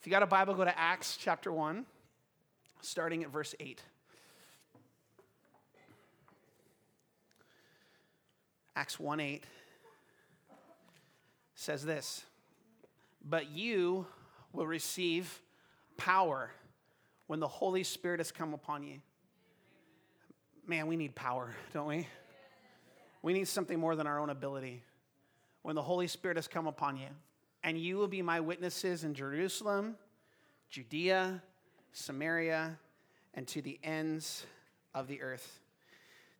If you got a Bible, go to Acts chapter 1, starting at verse 8. Acts 1 8 says this But you will receive power when the Holy Spirit has come upon you. Man, we need power, don't we? We need something more than our own ability. When the Holy Spirit has come upon you, and you will be my witnesses in Jerusalem, Judea, Samaria, and to the ends of the earth.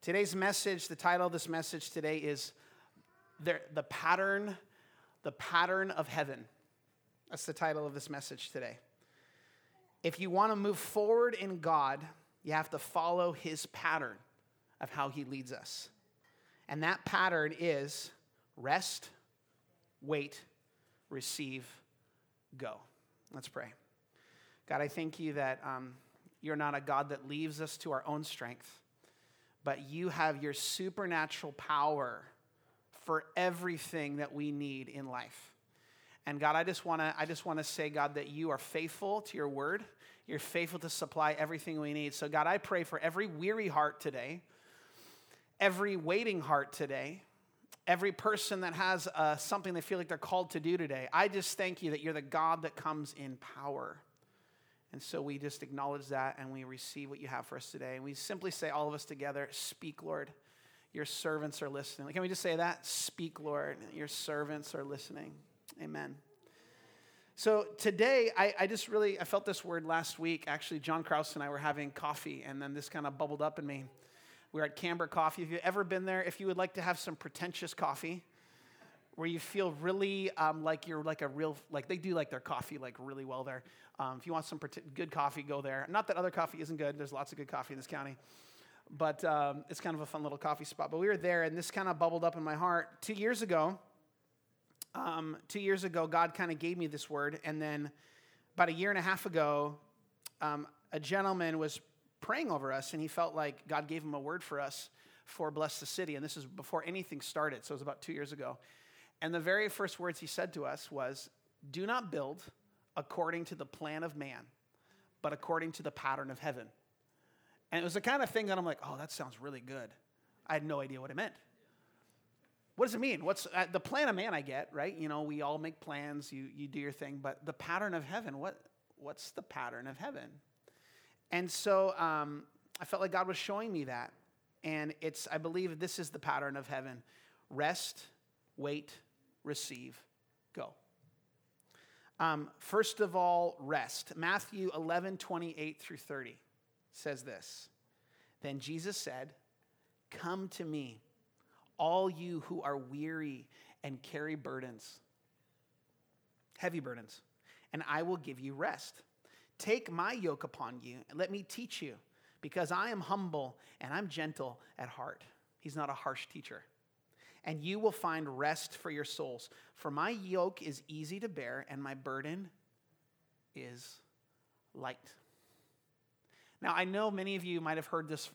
Today's message, the title of this message today is the, the pattern, the pattern of heaven. That's the title of this message today. If you want to move forward in God, you have to follow his pattern of how he leads us. And that pattern is rest, wait, receive, go. Let's pray. God, I thank you that um, you're not a God that leaves us to our own strength, but you have your supernatural power for everything that we need in life. And God, I just want to I just want to say God that you are faithful to your word. You're faithful to supply everything we need. So God, I pray for every weary heart today, every waiting heart today, every person that has uh, something they feel like they're called to do today. I just thank you that you're the God that comes in power. And so we just acknowledge that and we receive what you have for us today. And we simply say, all of us together, Speak, Lord. Your servants are listening. Can we just say that? Speak, Lord. Your servants are listening. Amen. So today, I, I, just really I felt this word last week. Actually, John Kraus and I were having coffee, and then this kind of bubbled up in me. We were at Camber Coffee. If you've ever been there, if you would like to have some pretentious coffee, where you feel really um, like you're like a real like they do like their coffee like really well there. Um, if you want some good coffee, go there. Not that other coffee isn't good. There's lots of good coffee in this county, but um, it's kind of a fun little coffee spot. But we were there, and this kind of bubbled up in my heart two years ago. Um, two years ago, God kind of gave me this word, and then about a year and a half ago, um, a gentleman was praying over us, and he felt like God gave him a word for us for Bless the City. And this is before anything started, so it was about two years ago. And the very first words he said to us was, Do not build according to the plan of man, but according to the pattern of heaven. And it was the kind of thing that I'm like, Oh, that sounds really good. I had no idea what it meant. What does it mean? What's uh, the plan of man? I get right. You know, we all make plans. You you do your thing, but the pattern of heaven. What what's the pattern of heaven? And so um, I felt like God was showing me that. And it's, I believe this is the pattern of heaven rest, wait, receive, go. Um, first of all, rest. Matthew 11, 28 through 30 says this Then Jesus said, Come to me, all you who are weary and carry burdens, heavy burdens, and I will give you rest. Take my yoke upon you and let me teach you, because I am humble and I'm gentle at heart. He's not a harsh teacher. And you will find rest for your souls. For my yoke is easy to bear and my burden is light. Now, I know many of you might have heard this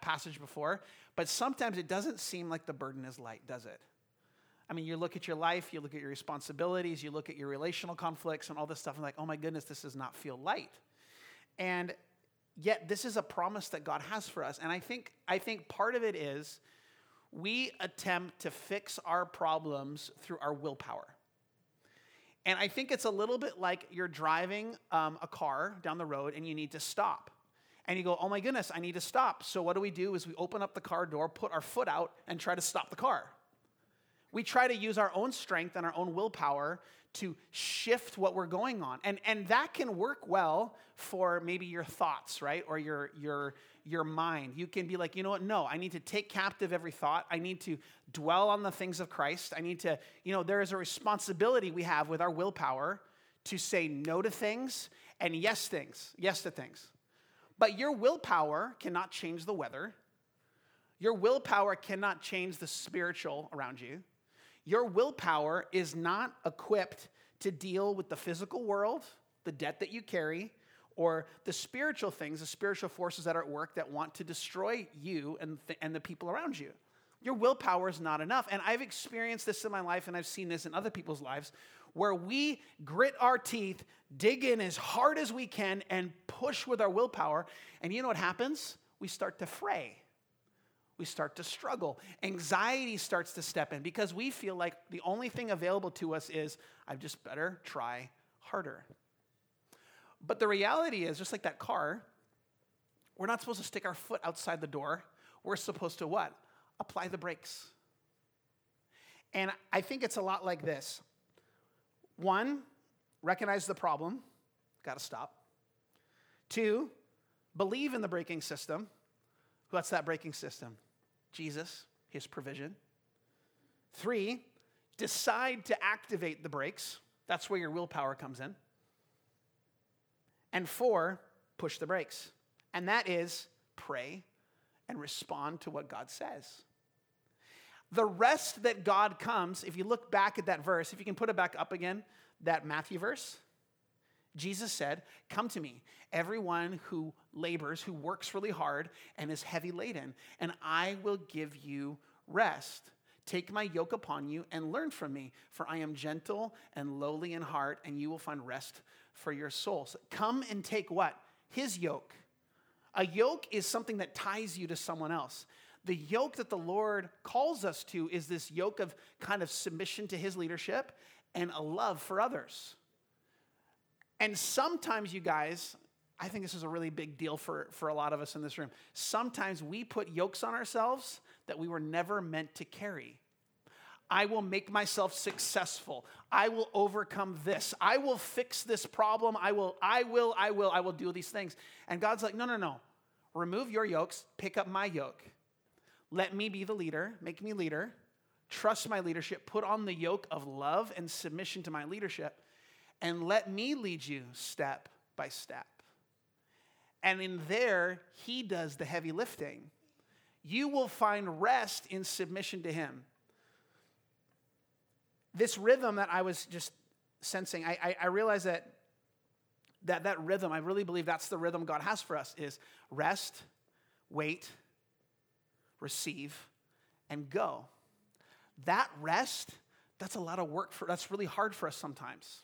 passage before, but sometimes it doesn't seem like the burden is light, does it? I mean, you look at your life, you look at your responsibilities, you look at your relational conflicts and all this stuff, and like, oh my goodness, this does not feel light. And yet, this is a promise that God has for us. And I think, I think part of it is we attempt to fix our problems through our willpower. And I think it's a little bit like you're driving um, a car down the road and you need to stop. And you go, oh my goodness, I need to stop. So what do we do is we open up the car door, put our foot out, and try to stop the car. We try to use our own strength and our own willpower to shift what we're going on. And, and that can work well for maybe your thoughts, right? Or your, your, your mind. You can be like, you know what? No, I need to take captive every thought. I need to dwell on the things of Christ. I need to, you know, there is a responsibility we have with our willpower to say no to things and yes things, yes to things. But your willpower cannot change the weather. Your willpower cannot change the spiritual around you. Your willpower is not equipped to deal with the physical world, the debt that you carry, or the spiritual things, the spiritual forces that are at work that want to destroy you and, th- and the people around you. Your willpower is not enough. And I've experienced this in my life, and I've seen this in other people's lives, where we grit our teeth, dig in as hard as we can, and push with our willpower. And you know what happens? We start to fray. We start to struggle. Anxiety starts to step in because we feel like the only thing available to us is, I've just better try harder. But the reality is, just like that car, we're not supposed to stick our foot outside the door. We're supposed to what? Apply the brakes. And I think it's a lot like this one, recognize the problem, got to stop. Two, believe in the braking system. What's that braking system? Jesus, his provision. Three, decide to activate the brakes. That's where your willpower comes in. And four, push the brakes. And that is pray and respond to what God says. The rest that God comes, if you look back at that verse, if you can put it back up again, that Matthew verse, Jesus said, Come to me, everyone who labors, who works really hard, and is heavy laden, and I will give you rest. Take my yoke upon you and learn from me, for I am gentle and lowly in heart, and you will find rest for your souls. Come and take what? His yoke. A yoke is something that ties you to someone else. The yoke that the Lord calls us to is this yoke of kind of submission to his leadership and a love for others. And sometimes, you guys, I think this is a really big deal for, for a lot of us in this room. Sometimes we put yokes on ourselves that we were never meant to carry. I will make myself successful. I will overcome this. I will fix this problem. I will, I will, I will, I will do these things. And God's like, no, no, no. Remove your yokes, pick up my yoke. Let me be the leader, make me leader. Trust my leadership, put on the yoke of love and submission to my leadership and let me lead you step by step. And in there, he does the heavy lifting. You will find rest in submission to him. This rhythm that I was just sensing, I, I, I realize that, that that rhythm, I really believe that's the rhythm God has for us, is rest, wait, receive, and go. That rest, that's a lot of work for, that's really hard for us sometimes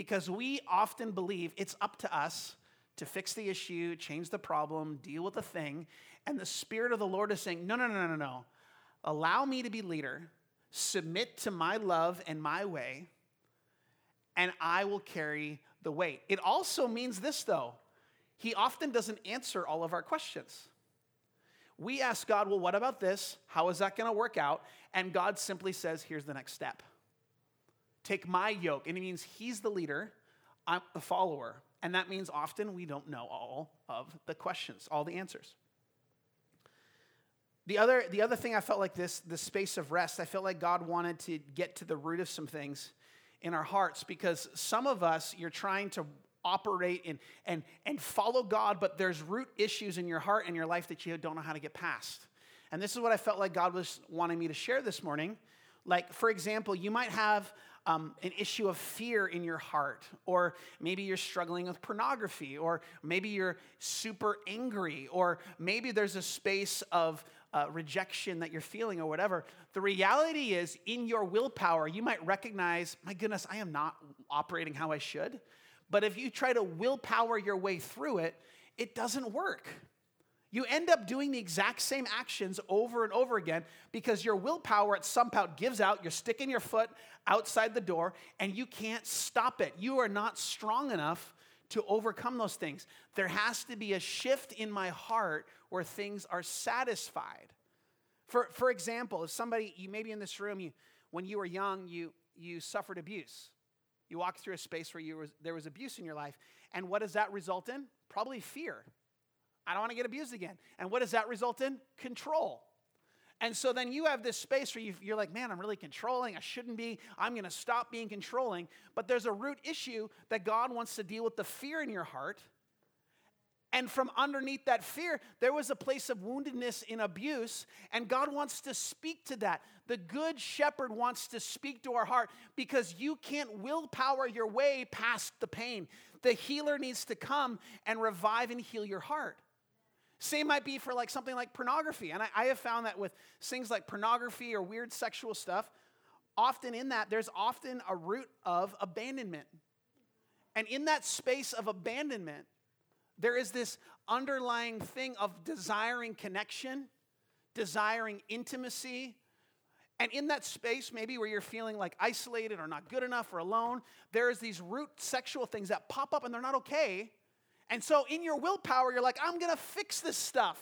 because we often believe it's up to us to fix the issue, change the problem, deal with the thing. And the Spirit of the Lord is saying, no, no, no, no, no. Allow me to be leader, submit to my love and my way, and I will carry the weight. It also means this, though. He often doesn't answer all of our questions. We ask God, well, what about this? How is that going to work out? And God simply says, here's the next step. Take my yoke. And it means he's the leader, I'm the follower. And that means often we don't know all of the questions, all the answers. The other, the other thing I felt like this, the space of rest, I felt like God wanted to get to the root of some things in our hearts because some of us, you're trying to operate and, and, and follow God, but there's root issues in your heart and your life that you don't know how to get past. And this is what I felt like God was wanting me to share this morning. Like, for example, you might have um, an issue of fear in your heart, or maybe you're struggling with pornography, or maybe you're super angry, or maybe there's a space of uh, rejection that you're feeling, or whatever. The reality is, in your willpower, you might recognize, my goodness, I am not operating how I should. But if you try to willpower your way through it, it doesn't work. You end up doing the exact same actions over and over again because your willpower at some point gives out. You're sticking your foot outside the door and you can't stop it. You are not strong enough to overcome those things. There has to be a shift in my heart where things are satisfied. For, for example, if somebody, you maybe in this room, you, when you were young, you, you suffered abuse. You walked through a space where you was, there was abuse in your life. And what does that result in? Probably fear. I don't want to get abused again. And what does that result in? Control. And so then you have this space where you're like, man, I'm really controlling. I shouldn't be. I'm going to stop being controlling. But there's a root issue that God wants to deal with the fear in your heart. And from underneath that fear, there was a place of woundedness in abuse, and God wants to speak to that. The good shepherd wants to speak to our heart because you can't willpower your way past the pain. The healer needs to come and revive and heal your heart. Same might be for like something like pornography. And I, I have found that with things like pornography or weird sexual stuff, often in that, there's often a root of abandonment. And in that space of abandonment, there is this underlying thing of desiring connection, desiring intimacy. And in that space, maybe where you're feeling like isolated or not good enough or alone, there's these root sexual things that pop up and they're not okay. And so in your willpower, you're like, I'm gonna fix this stuff.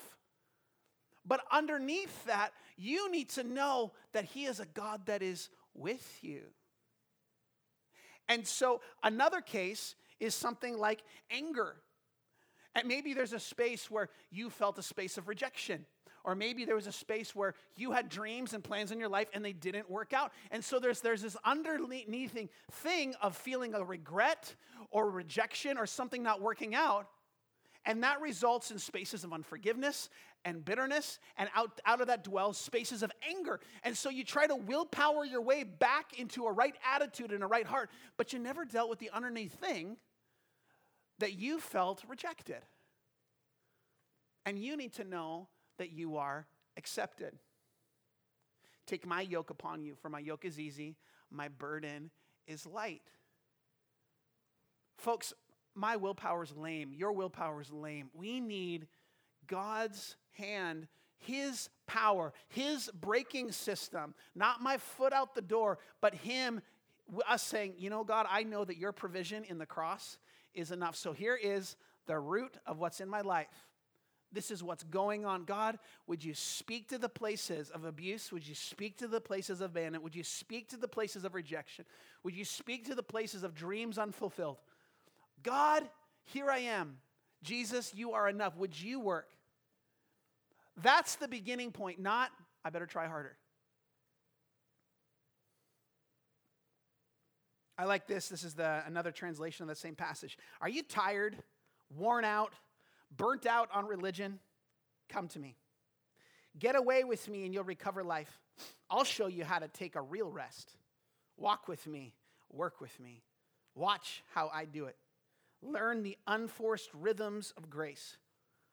But underneath that, you need to know that He is a God that is with you. And so another case is something like anger. And maybe there's a space where you felt a space of rejection. Or maybe there was a space where you had dreams and plans in your life and they didn't work out. And so there's, there's this underneath thing of feeling a regret or rejection or something not working out. And that results in spaces of unforgiveness and bitterness, and out, out of that dwells spaces of anger. And so you try to willpower your way back into a right attitude and a right heart, but you never dealt with the underneath thing that you felt rejected. And you need to know that you are accepted. Take my yoke upon you, for my yoke is easy, my burden is light. Folks, my willpower is lame. Your willpower is lame. We need God's hand, His power, His braking system, not my foot out the door, but Him, us saying, you know, God, I know that your provision in the cross is enough. So here is the root of what's in my life. This is what's going on. God, would you speak to the places of abuse? Would you speak to the places of abandonment? Would you speak to the places of rejection? Would you speak to the places of dreams unfulfilled? God, here I am. Jesus, you are enough. Would you work? That's the beginning point, not, I better try harder. I like this. This is the, another translation of the same passage. Are you tired, worn out, burnt out on religion? Come to me. Get away with me and you'll recover life. I'll show you how to take a real rest. Walk with me, work with me. Watch how I do it. Learn the unforced rhythms of grace.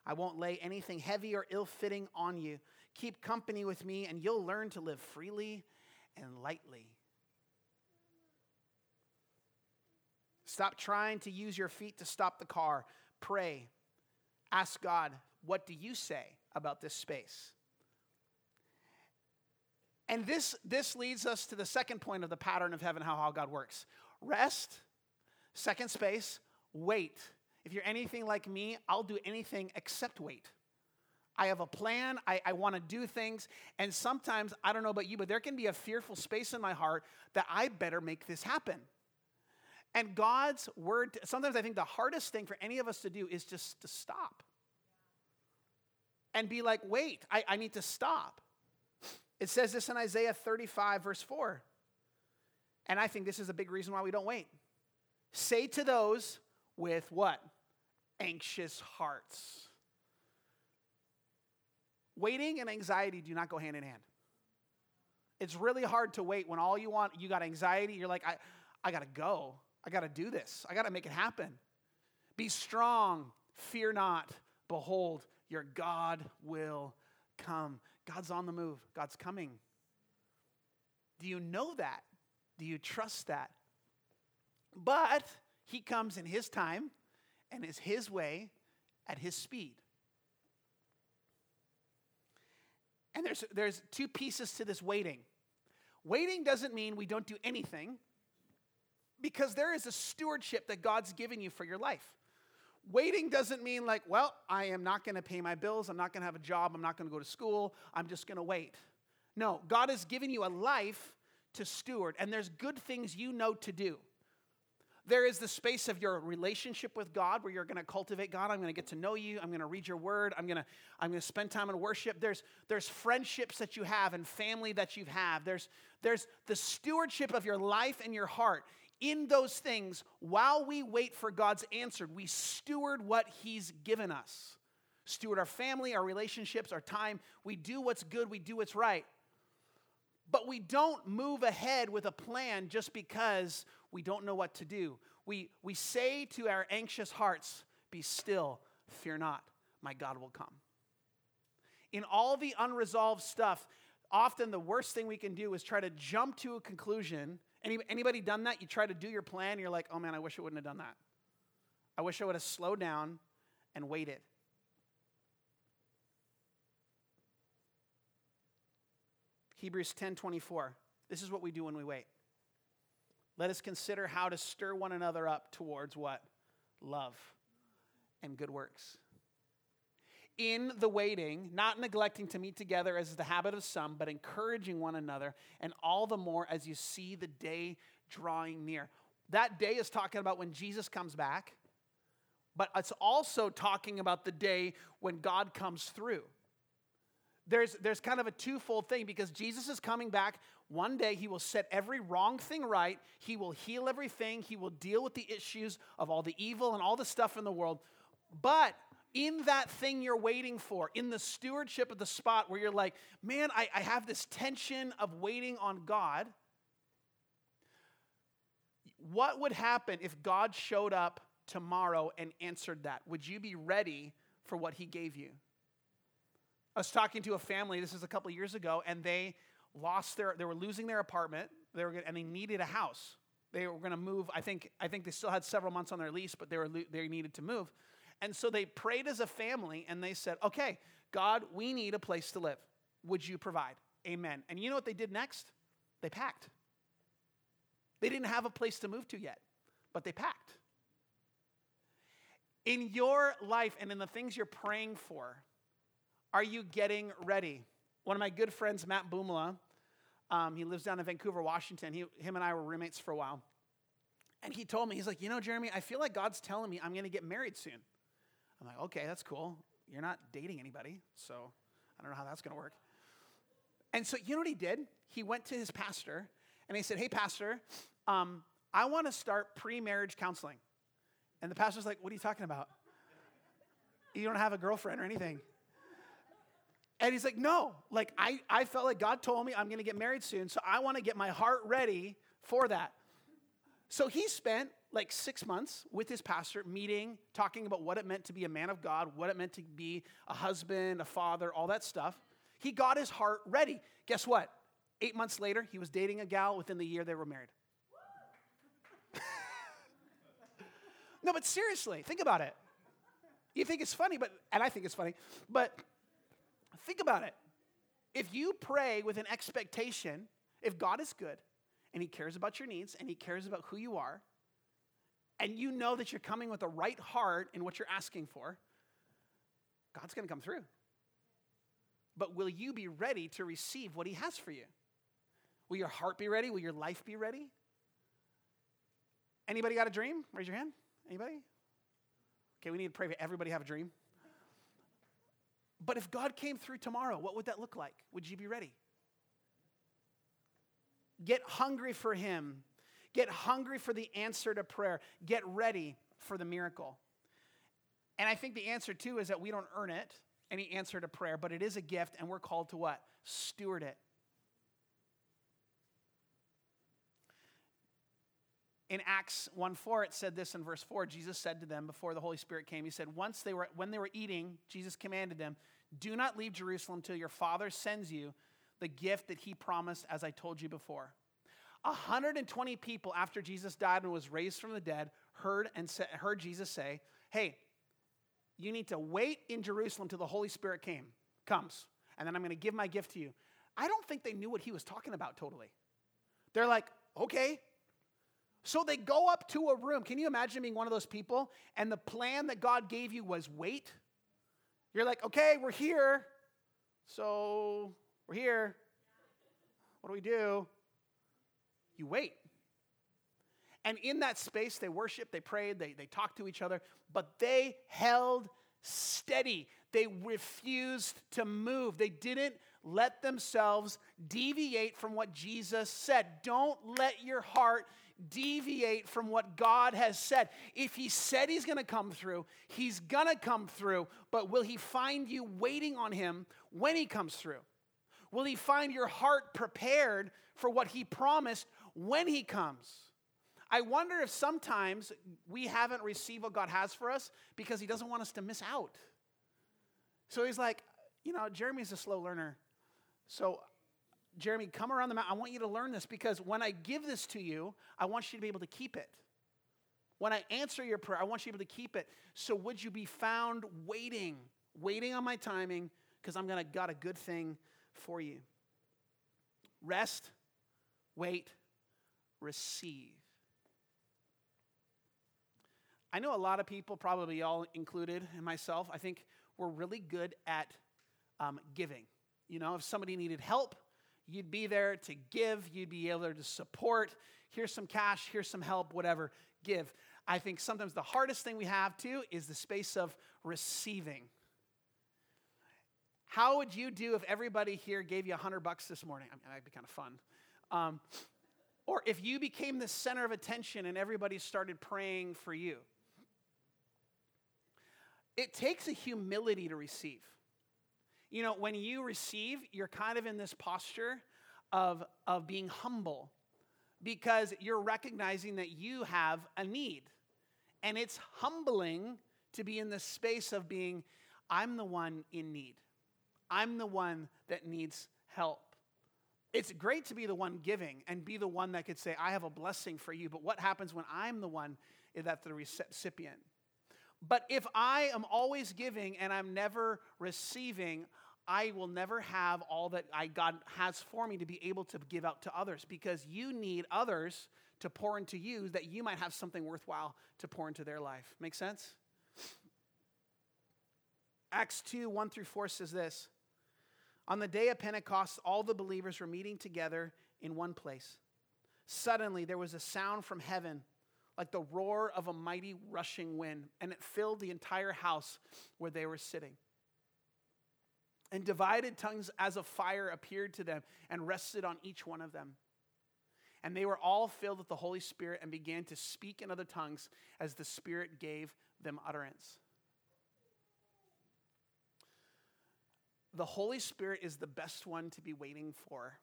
I won't lay anything heavy or ill fitting on you. Keep company with me, and you'll learn to live freely and lightly. Stop trying to use your feet to stop the car. Pray. Ask God, what do you say about this space? And this, this leads us to the second point of the pattern of heaven, how, how God works. Rest, second space, wait. If you're anything like me, I'll do anything except wait. I have a plan. I, I want to do things. And sometimes, I don't know about you, but there can be a fearful space in my heart that I better make this happen. And God's word, sometimes I think the hardest thing for any of us to do is just to stop and be like, wait, I, I need to stop. It says this in Isaiah 35, verse 4. And I think this is a big reason why we don't wait. Say to those with what? Anxious hearts. Waiting and anxiety do not go hand in hand. It's really hard to wait when all you want, you got anxiety, you're like, I, I gotta go. I gotta do this. I gotta make it happen. Be strong, fear not. Behold, your God will come. God's on the move, God's coming. Do you know that? Do you trust that? But he comes in his time and is his way at his speed. And there's, there's two pieces to this waiting. Waiting doesn't mean we don't do anything because there is a stewardship that God's given you for your life. Waiting doesn't mean like, well, I am not going to pay my bills, I'm not going to have a job, I'm not going to go to school, I'm just going to wait. No, God has given you a life to steward, and there's good things you know to do. There is the space of your relationship with God where you're going to cultivate God. I'm going to get to know you. I'm going to read your word. I'm going to, I'm going to spend time in worship. There's, there's friendships that you have and family that you have. There's, there's the stewardship of your life and your heart. In those things, while we wait for God's answer, we steward what He's given us. Steward our family, our relationships, our time. We do what's good, we do what's right. But we don't move ahead with a plan just because we don't know what to do. We, we say to our anxious hearts, Be still, fear not, my God will come. In all the unresolved stuff, often the worst thing we can do is try to jump to a conclusion. Any, anybody done that? You try to do your plan, you're like, oh man, I wish I wouldn't have done that. I wish I would have slowed down and waited. Hebrews 10 24. This is what we do when we wait. Let us consider how to stir one another up towards what? Love and good works. In the waiting, not neglecting to meet together as is the habit of some, but encouraging one another, and all the more as you see the day drawing near. That day is talking about when Jesus comes back, but it's also talking about the day when God comes through there's, there's kind of a twofold thing because Jesus is coming back. One day he will set every wrong thing right. He will heal everything. He will deal with the issues of all the evil and all the stuff in the world. But in that thing you're waiting for, in the stewardship of the spot where you're like, man, I, I have this tension of waiting on God. What would happen if God showed up tomorrow and answered that? Would you be ready for what he gave you? I was talking to a family, this is a couple years ago, and they lost their, they were losing their apartment, they were, and they needed a house. They were going to move. I think, I think they still had several months on their lease, but they, were, they needed to move. And so they prayed as a family and they said, okay, God, we need a place to live. Would you provide? Amen. And you know what they did next? They packed. They didn't have a place to move to yet, but they packed. In your life and in the things you're praying for, are you getting ready? One of my good friends, Matt Boomla, um, he lives down in Vancouver, Washington. He, him and I were roommates for a while. And he told me, he's like, you know, Jeremy, I feel like God's telling me I'm going to get married soon. I'm like, okay, that's cool. You're not dating anybody, so I don't know how that's going to work. And so, you know what he did? He went to his pastor and he said, hey, pastor, um, I want to start pre marriage counseling. And the pastor's like, what are you talking about? You don't have a girlfriend or anything. And he's like, no, like I, I felt like God told me I'm going to get married soon, so I want to get my heart ready for that. So he spent like six months with his pastor, meeting, talking about what it meant to be a man of God, what it meant to be a husband, a father, all that stuff. He got his heart ready. Guess what? Eight months later, he was dating a gal. Within the year, they were married. no, but seriously, think about it. You think it's funny, but, and I think it's funny, but Think about it. If you pray with an expectation, if God is good and He cares about your needs and He cares about who you are, and you know that you're coming with the right heart in what you're asking for, God's going to come through. But will you be ready to receive what He has for you? Will your heart be ready? Will your life be ready? Anybody got a dream? Raise your hand. Anybody? Okay, we need to pray for everybody have a dream. But if God came through tomorrow, what would that look like? Would you be ready? Get hungry for Him. Get hungry for the answer to prayer. Get ready for the miracle. And I think the answer, too, is that we don't earn it, any answer to prayer, but it is a gift, and we're called to what? Steward it. In Acts 1 4, it said this in verse 4. Jesus said to them before the Holy Spirit came, He said, Once they were, when they were eating, Jesus commanded them, Do not leave Jerusalem till your Father sends you the gift that He promised, as I told you before. 120 people after Jesus died and was raised from the dead heard, and sa- heard Jesus say, Hey, you need to wait in Jerusalem till the Holy Spirit came, comes, and then I'm going to give my gift to you. I don't think they knew what he was talking about totally. They're like, okay, so they go up to a room. Can you imagine being one of those people? And the plan that God gave you was wait. You're like, okay, we're here. So we're here. What do we do? You wait. And in that space, they worshiped, they prayed, they, they talked to each other, but they held steady. They refused to move. They didn't let themselves deviate from what Jesus said. Don't let your heart deviate from what God has said. If He said He's going to come through, He's going to come through, but will He find you waiting on Him when He comes through? Will He find your heart prepared for what He promised when He comes? I wonder if sometimes we haven't received what God has for us because He doesn't want us to miss out. So He's like, you know, Jeremy's a slow learner. So Jeremy, come around the mountain. I want you to learn this because when I give this to you, I want you to be able to keep it. When I answer your prayer, I want you to be able to keep it. So would you be found waiting, waiting on my timing, because I'm gonna got a good thing for you. Rest, wait, receive. I know a lot of people, probably all included, and myself, I think we're really good at um, giving. You know, if somebody needed help, you'd be there to give, you'd be able to support. Here's some cash, here's some help, whatever, give. I think sometimes the hardest thing we have too is the space of receiving. How would you do if everybody here gave you a hundred bucks this morning? I mean, that'd be kind of fun. Um, or if you became the center of attention and everybody started praying for you. It takes a humility to receive. You know, when you receive, you're kind of in this posture of, of being humble because you're recognizing that you have a need. And it's humbling to be in the space of being, I'm the one in need. I'm the one that needs help. It's great to be the one giving and be the one that could say, I have a blessing for you. But what happens when I'm the one that's the recipient? But if I am always giving and I'm never receiving, I will never have all that I, God has for me to be able to give out to others because you need others to pour into you that you might have something worthwhile to pour into their life. Make sense? Acts 2 1 through 4 says this On the day of Pentecost, all the believers were meeting together in one place. Suddenly, there was a sound from heaven like the roar of a mighty rushing wind, and it filled the entire house where they were sitting. And divided tongues as of fire appeared to them and rested on each one of them. And they were all filled with the Holy Spirit and began to speak in other tongues as the Spirit gave them utterance. The Holy Spirit is the best one to be waiting for.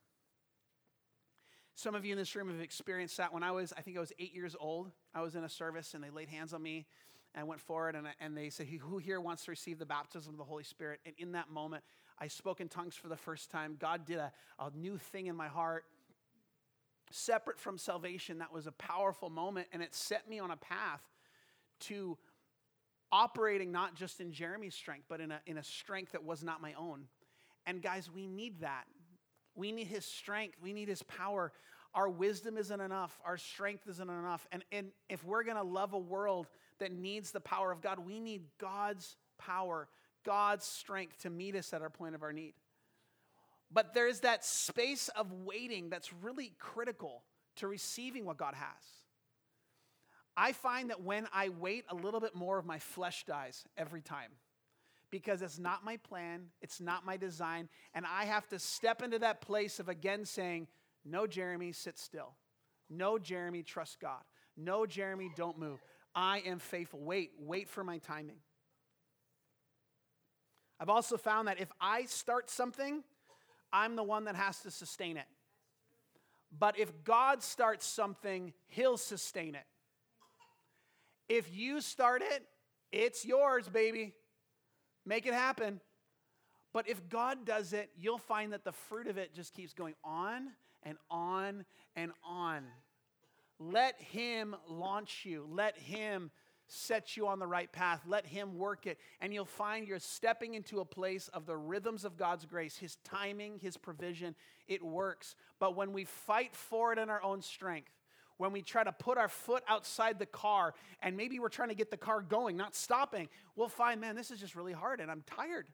Some of you in this room have experienced that. When I was, I think I was eight years old, I was in a service and they laid hands on me and I went forward and, and they said, Who here wants to receive the baptism of the Holy Spirit? And in that moment, I spoke in tongues for the first time. God did a, a new thing in my heart, separate from salvation. That was a powerful moment and it set me on a path to operating not just in Jeremy's strength, but in a, in a strength that was not my own. And guys, we need that. We need his strength. We need his power. Our wisdom isn't enough. Our strength isn't enough. And, and if we're going to love a world that needs the power of God, we need God's power, God's strength to meet us at our point of our need. But there's that space of waiting that's really critical to receiving what God has. I find that when I wait, a little bit more of my flesh dies every time because it's not my plan, it's not my design, and I have to step into that place of again saying, No, Jeremy, sit still. No, Jeremy, trust God. No, Jeremy, don't move. I am faithful. Wait, wait for my timing. I've also found that if I start something, I'm the one that has to sustain it. But if God starts something, He'll sustain it. If you start it, it's yours, baby. Make it happen. But if God does it, you'll find that the fruit of it just keeps going on and on and on. Let Him launch you. Let Him set you on the right path. Let Him work it. And you'll find you're stepping into a place of the rhythms of God's grace, His timing, His provision. It works. But when we fight for it in our own strength, when we try to put our foot outside the car and maybe we're trying to get the car going, not stopping, we'll find, man, this is just really hard and I'm tired.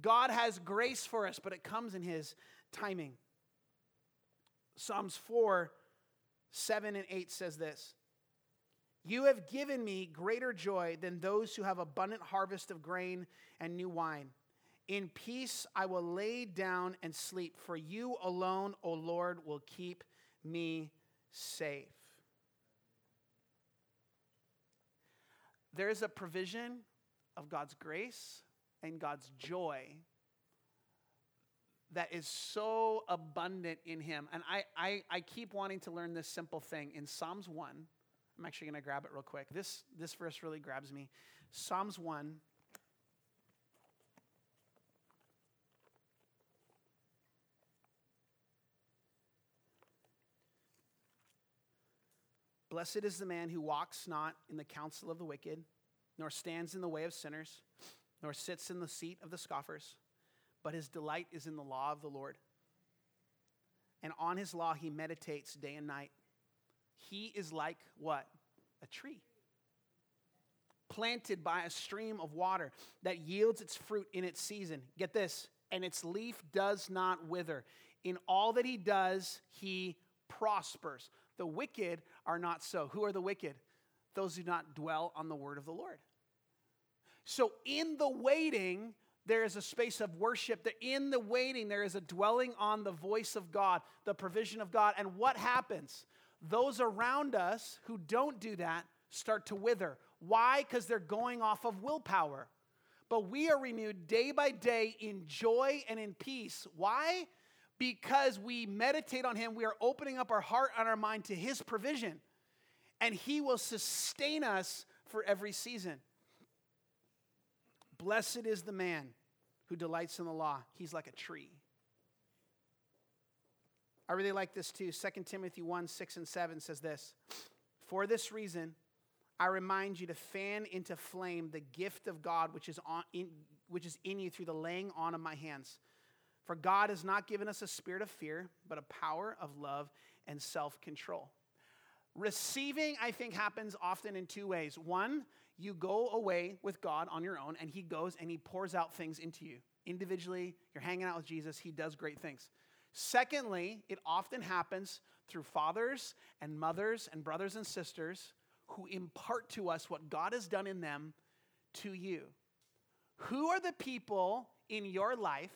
God has grace for us, but it comes in His timing. Psalms 4 7 and 8 says this You have given me greater joy than those who have abundant harvest of grain and new wine. In peace I will lay down and sleep, for you alone, O Lord, will keep me safe. There is a provision of God's grace and God's joy that is so abundant in Him. And I, I, I keep wanting to learn this simple thing. In Psalms 1, I'm actually going to grab it real quick. This, this verse really grabs me. Psalms 1. Blessed is the man who walks not in the counsel of the wicked, nor stands in the way of sinners, nor sits in the seat of the scoffers, but his delight is in the law of the Lord. And on his law he meditates day and night. He is like what? A tree planted by a stream of water that yields its fruit in its season. Get this, and its leaf does not wither. In all that he does, he prospers. The wicked are not so. Who are the wicked? Those who do not dwell on the word of the Lord. So, in the waiting, there is a space of worship. In the waiting, there is a dwelling on the voice of God, the provision of God. And what happens? Those around us who don't do that start to wither. Why? Because they're going off of willpower. But we are renewed day by day in joy and in peace. Why? Because we meditate on Him. We are opening up our heart and our mind to His provision. And He will sustain us for every season. Blessed is the man who delights in the law. He's like a tree. I really like this too. 2 Timothy 1 6 and 7 says this For this reason, I remind you to fan into flame the gift of God which is, on, in, which is in you through the laying on of my hands. For God has not given us a spirit of fear, but a power of love and self control. Receiving, I think, happens often in two ways. One, you go away with God on your own, and He goes and He pours out things into you. Individually, you're hanging out with Jesus, He does great things. Secondly, it often happens through fathers and mothers and brothers and sisters who impart to us what God has done in them to you. Who are the people in your life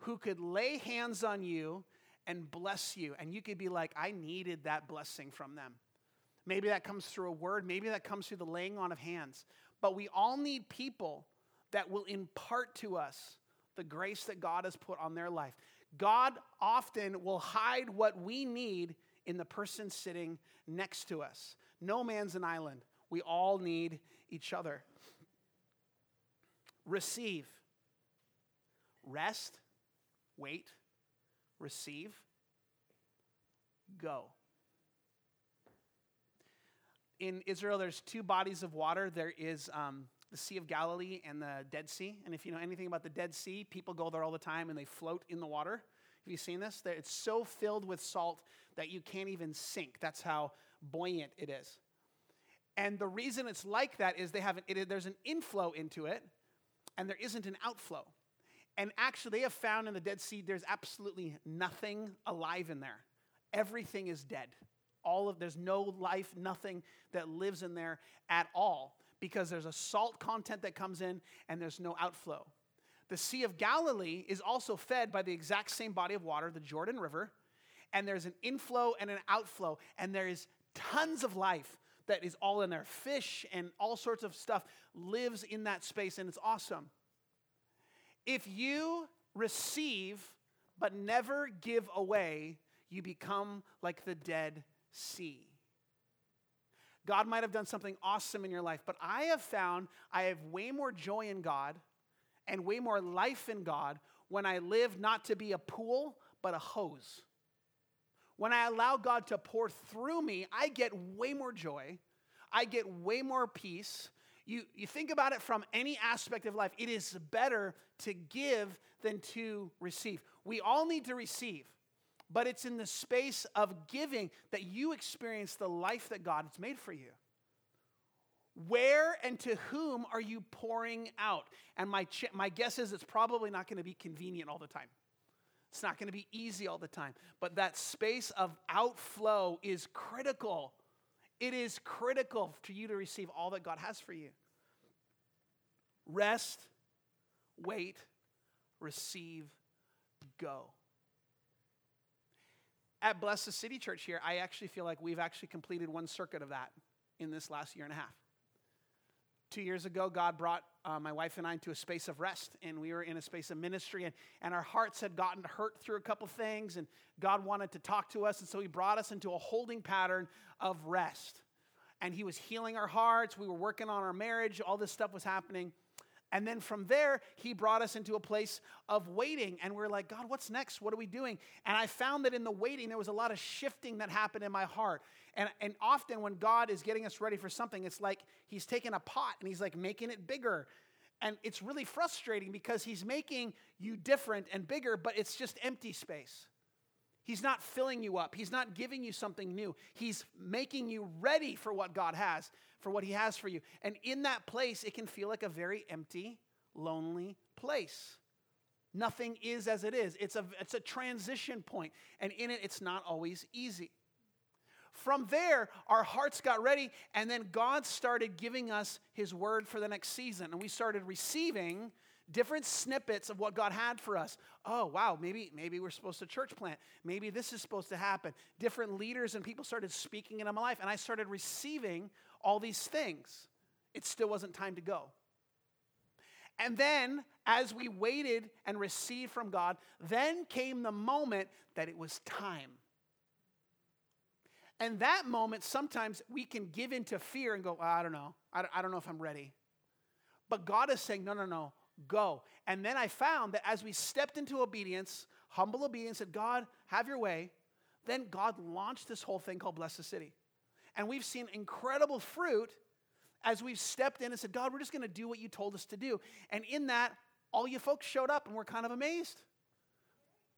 who could lay hands on you and bless you? And you could be like, I needed that blessing from them. Maybe that comes through a word, maybe that comes through the laying on of hands. But we all need people that will impart to us the grace that God has put on their life. God often will hide what we need in the person sitting next to us. No man's an island. We all need each other. Receive. Rest, wait, receive, go. In Israel, there's two bodies of water. There is um, the Sea of Galilee and the Dead Sea. And if you know anything about the Dead Sea, people go there all the time and they float in the water. Have you seen this? It's so filled with salt that you can't even sink. That's how buoyant it is. And the reason it's like that is they have an, it, there's an inflow into it, and there isn't an outflow. And actually, they have found in the Dead Sea there's absolutely nothing alive in there. Everything is dead. All of there's no life, nothing that lives in there at all because there's a salt content that comes in and there's no outflow. The Sea of Galilee is also fed by the exact same body of water, the Jordan River, and there's an inflow and an outflow, and there is tons of life that is all in there. Fish and all sorts of stuff lives in that space, and it's awesome. If you receive but never give away, you become like the Dead Sea. God might have done something awesome in your life, but I have found I have way more joy in God and way more life in God when I live not to be a pool, but a hose. When I allow God to pour through me, I get way more joy. I get way more peace. You, you think about it from any aspect of life, it is better to give than to receive. We all need to receive, but it's in the space of giving that you experience the life that God has made for you. Where and to whom are you pouring out? And my, ch- my guess is it's probably not going to be convenient all the time. It's not going to be easy all the time, but that space of outflow is critical. It is critical for you to receive all that God has for you. Rest, wait, receive, go. At Blessed City Church here, I actually feel like we've actually completed one circuit of that in this last year and a half. Two years ago, God brought uh, my wife and I into a space of rest, and we were in a space of ministry, and, and our hearts had gotten hurt through a couple things, and God wanted to talk to us, and so He brought us into a holding pattern of rest. And He was healing our hearts, we were working on our marriage, all this stuff was happening. And then from there, he brought us into a place of waiting. And we're like, God, what's next? What are we doing? And I found that in the waiting, there was a lot of shifting that happened in my heart. And, and often when God is getting us ready for something, it's like he's taking a pot and he's like making it bigger. And it's really frustrating because he's making you different and bigger, but it's just empty space. He's not filling you up. He's not giving you something new. He's making you ready for what God has, for what He has for you. And in that place, it can feel like a very empty, lonely place. Nothing is as it is. It's a, it's a transition point, and in it, it's not always easy. From there, our hearts got ready, and then God started giving us His word for the next season. And we started receiving different snippets of what God had for us. Oh, wow, maybe, maybe we're supposed to church plant. Maybe this is supposed to happen. Different leaders and people started speaking into my life, and I started receiving all these things. It still wasn't time to go. And then, as we waited and received from God, then came the moment that it was time. And that moment, sometimes we can give into fear and go, oh, I don't know. I don't know if I'm ready. But God is saying, no, no, no go. And then I found that as we stepped into obedience, humble obedience, said, God, have your way, then God launched this whole thing called Bless the City. And we've seen incredible fruit as we've stepped in and said, God, we're just going to do what you told us to do. And in that, all you folks showed up and we're kind of amazed.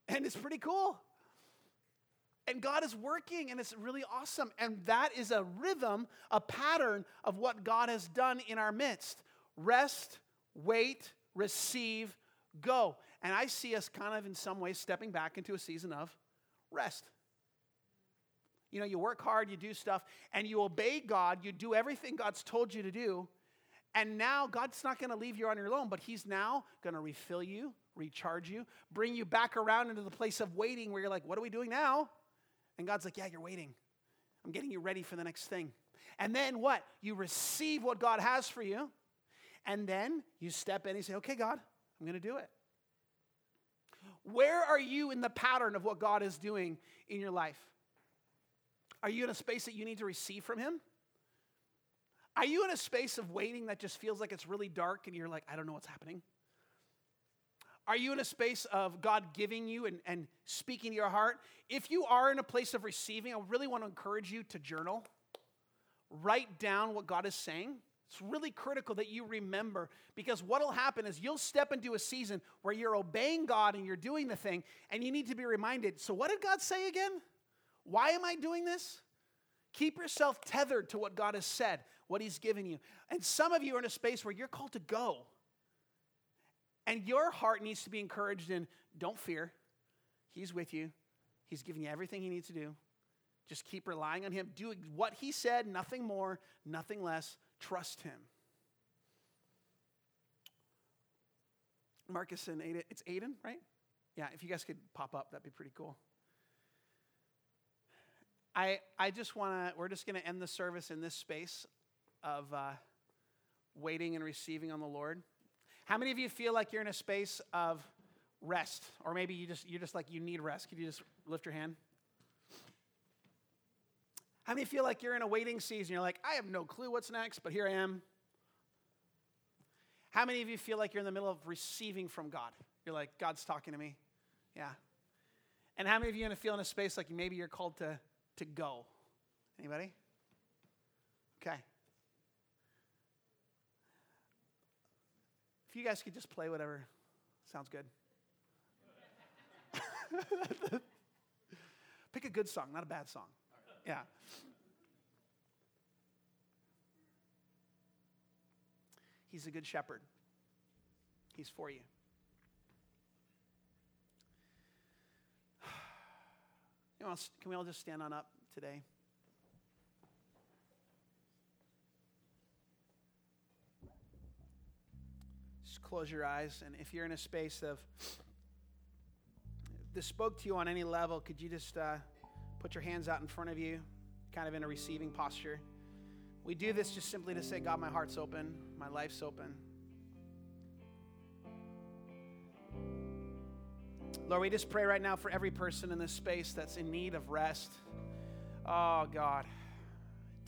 And it's pretty cool. And God is working and it's really awesome. And that is a rhythm, a pattern of what God has done in our midst rest, wait, receive, go. And I see us kind of in some ways stepping back into a season of rest. You know, you work hard, you do stuff, and you obey God, you do everything God's told you to do. And now God's not going to leave you on your own, but He's now going to refill you, recharge you, bring you back around into the place of waiting where you're like, what are we doing now? And God's like, yeah, you're waiting. I'm getting you ready for the next thing. And then what? You receive what God has for you. And then you step in and say, okay, God, I'm going to do it. Where are you in the pattern of what God is doing in your life? Are you in a space that you need to receive from Him? Are you in a space of waiting that just feels like it's really dark and you're like, I don't know what's happening? Are you in a space of God giving you and, and speaking to your heart? If you are in a place of receiving, I really want to encourage you to journal. Write down what God is saying. It's really critical that you remember because what will happen is you'll step into a season where you're obeying God and you're doing the thing, and you need to be reminded so, what did God say again? Why am I doing this? Keep yourself tethered to what God has said, what He's given you. And some of you are in a space where you're called to go. And your heart needs to be encouraged in don't fear. He's with you, He's giving you everything He needs to do. Just keep relying on Him. Do what He said, nothing more, nothing less. Trust him. Marcus and Aiden, it's Aiden, right? Yeah, if you guys could pop up, that'd be pretty cool. I, I just want to, we're just going to end the service in this space of uh, waiting and receiving on the Lord. How many of you feel like you're in a space of rest? Or maybe you just, you're just like, you need rest. Could you just lift your hand? How many feel like you're in a waiting season? You're like, I have no clue what's next, but here I am. How many of you feel like you're in the middle of receiving from God? You're like, God's talking to me. Yeah. And how many of you in a feel in a space like maybe you're called to, to go? Anybody? Okay. If you guys could just play whatever sounds good. Pick a good song, not a bad song. Yeah. He's a good shepherd. He's for you. can we all just stand on up today? Just close your eyes, and if you're in a space of this spoke to you on any level, could you just uh, Put your hands out in front of you, kind of in a receiving posture. We do this just simply to say, God, my heart's open, my life's open. Lord, we just pray right now for every person in this space that's in need of rest. Oh, God,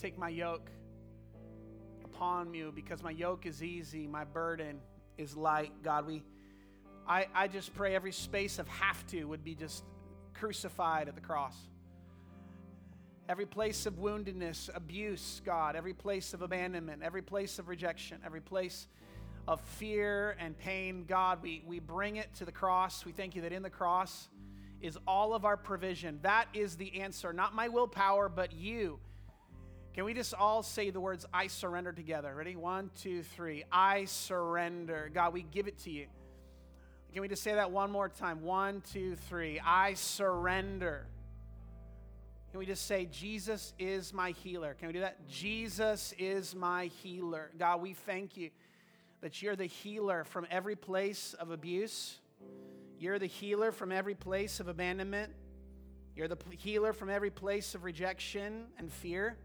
take my yoke upon you because my yoke is easy, my burden is light. God, we, I, I just pray every space of have to would be just crucified at the cross. Every place of woundedness, abuse, God, every place of abandonment, every place of rejection, every place of fear and pain, God, we, we bring it to the cross. We thank you that in the cross is all of our provision. That is the answer. Not my willpower, but you. Can we just all say the words, I surrender together? Ready? One, two, three. I surrender. God, we give it to you. Can we just say that one more time? One, two, three. I surrender. Can we just say, Jesus is my healer? Can we do that? Jesus is my healer. God, we thank you that you're the healer from every place of abuse. You're the healer from every place of abandonment. You're the healer from every place of rejection and fear.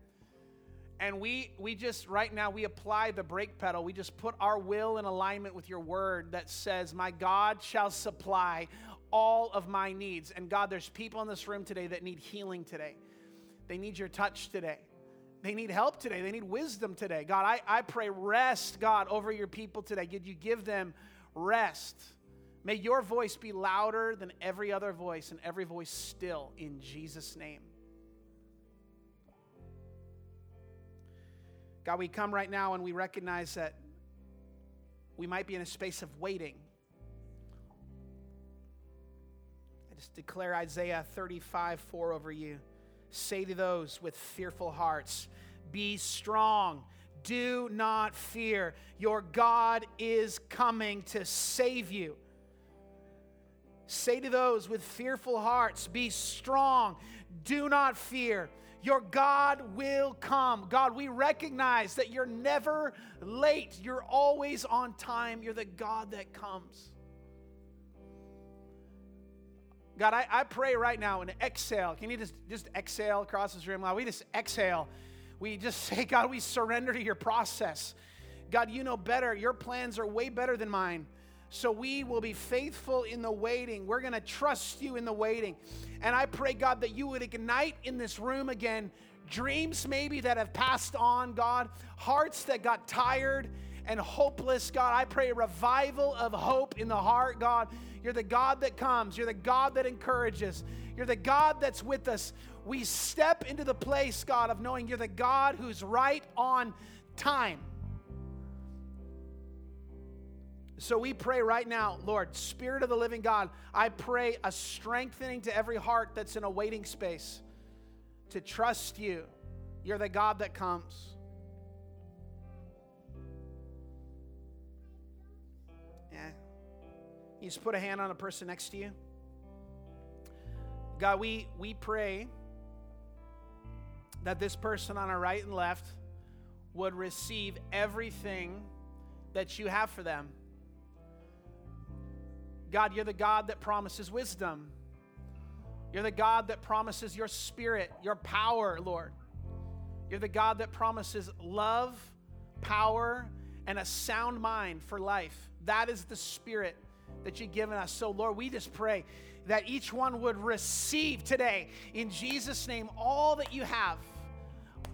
And we, we just, right now, we apply the brake pedal. We just put our will in alignment with your word that says, My God shall supply all of my needs. And God, there's people in this room today that need healing today. They need your touch today. They need help today. They need wisdom today. God, I, I pray rest, God, over your people today. Did you give them rest? May your voice be louder than every other voice and every voice still in Jesus' name. God, we come right now and we recognize that we might be in a space of waiting. Just declare Isaiah 35 4 over you. Say to those with fearful hearts, Be strong. Do not fear. Your God is coming to save you. Say to those with fearful hearts, Be strong. Do not fear. Your God will come. God, we recognize that you're never late. You're always on time. You're the God that comes. God, I, I pray right now and exhale. Can you just, just exhale across this room? We just exhale. We just say, God, we surrender to your process. God, you know better. Your plans are way better than mine. So we will be faithful in the waiting. We're going to trust you in the waiting. And I pray, God, that you would ignite in this room again dreams maybe that have passed on, God, hearts that got tired and hopeless, God. I pray a revival of hope in the heart, God. You're the God that comes, you're the God that encourages, you're the God that's with us. We step into the place, God, of knowing you're the God who's right on time. So we pray right now, Lord, Spirit of the living God, I pray a strengthening to every heart that's in a waiting space to trust you. You're the God that comes. You just put a hand on a person next to you. God, we, we pray that this person on our right and left would receive everything that you have for them. God, you're the God that promises wisdom. You're the God that promises your spirit, your power, Lord. You're the God that promises love, power, and a sound mind for life. That is the spirit that you've given us. So, Lord, we just pray that each one would receive today, in Jesus' name, all that you have.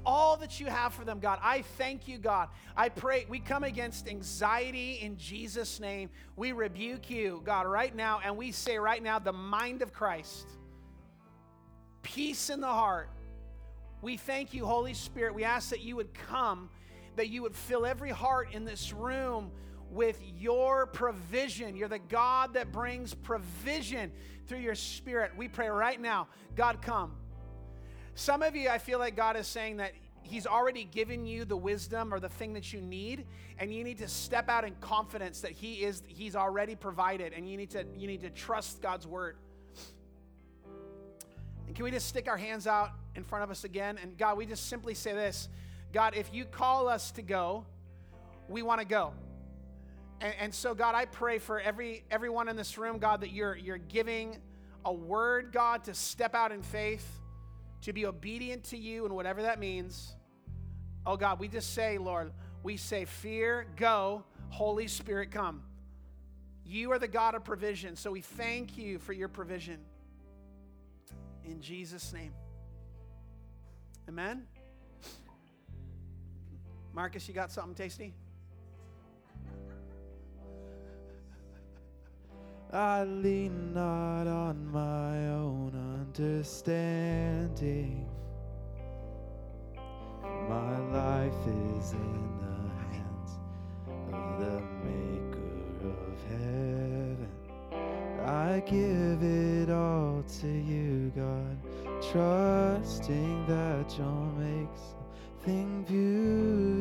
All that you have for them, God. I thank you, God. I pray we come against anxiety in Jesus' name. We rebuke you, God, right now, and we say right now, the mind of Christ, peace in the heart. We thank you, Holy Spirit. We ask that you would come, that you would fill every heart in this room with your provision. You're the God that brings provision through your spirit. We pray right now, God, come. Some of you, I feel like God is saying that He's already given you the wisdom or the thing that you need, and you need to step out in confidence that He is He's already provided, and you need to you need to trust God's word. And can we just stick our hands out in front of us again? And God, we just simply say this God, if you call us to go, we want to go. And, and, so, God, I pray for every everyone in this room, God, that you're you're giving a word, God, to step out in faith, to be obedient to you, and whatever that means. Oh God, we just say, Lord, we say, fear, go, Holy Spirit, come. You are the God of provision, so we thank you for your provision. In Jesus' name. Amen. Marcus, you got something tasty? I lean not on my own understanding. My life is in the hands of the Maker of heaven. I give it all to you, God, trusting that you'll make something beautiful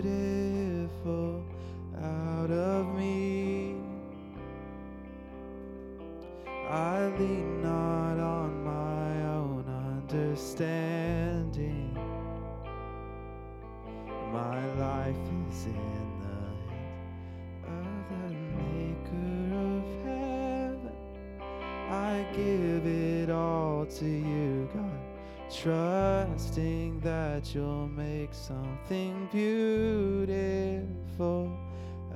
you'll make something beautiful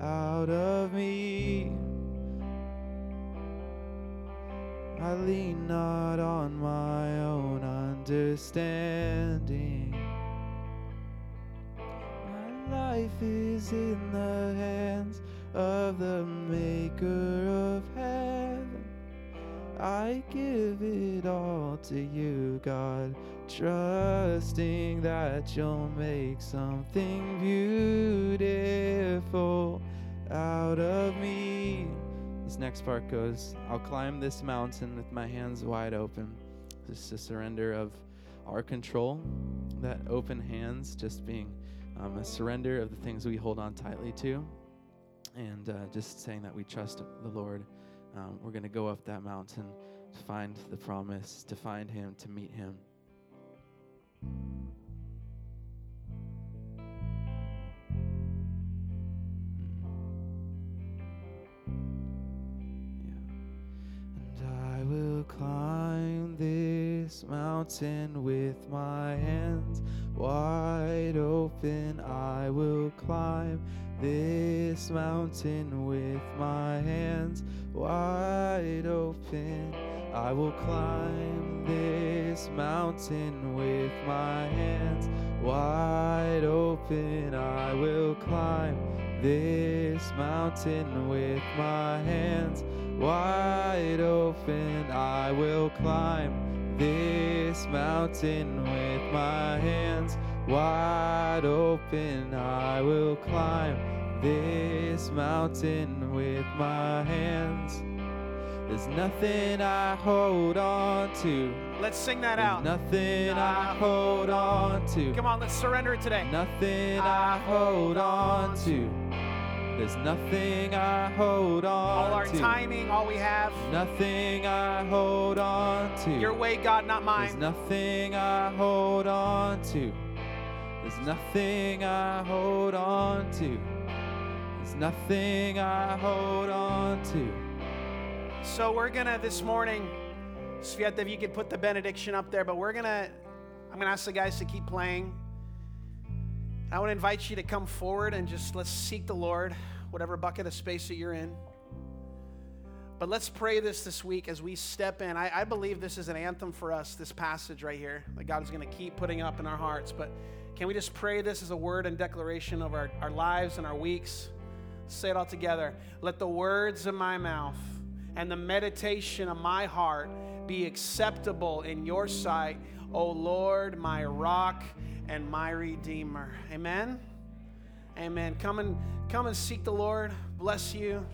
out of me. I lean not on my own understanding. My life is in the hands of the Maker. I give it all to you, God, trusting that you'll make something beautiful out of me. This next part goes I'll climb this mountain with my hands wide open. Just a surrender of our control, that open hands just being um, a surrender of the things we hold on tightly to, and uh, just saying that we trust the Lord. Um, we're going to go up that mountain to find the promise, to find Him, to meet Him. And I will climb this mountain with my hands wide open. I will climb this mountain with my hands wide open. I will climb this mountain with my hands wide open. I will climb this mountain with my hands wide open. I will climb this mountain with my hands wide open. I will climb this mountain with my hands. There's nothing I hold on to. Let's sing that There's out. nothing I hold on to. Come on, let's surrender it today. Nothing I ah. hold on to. There's nothing I hold on to. All our to. timing, all we have. Nothing I hold on to. Your way, God, not mine. There's nothing I hold on to. There's nothing I hold on to. There's nothing I hold on to. So we're gonna this morning, Svieta, if you could put the benediction up there, but we're gonna, I'm gonna ask the guys to keep playing. I want to invite you to come forward and just let's seek the Lord, whatever bucket of space that you're in. But let's pray this this week as we step in. I, I believe this is an anthem for us, this passage right here, that God is going to keep putting up in our hearts. But can we just pray this as a word and declaration of our, our lives and our weeks? Say it all together. Let the words of my mouth and the meditation of my heart be acceptable in your sight, O Lord, my rock and my redeemer. Amen. Amen. Come and come and seek the Lord. Bless you.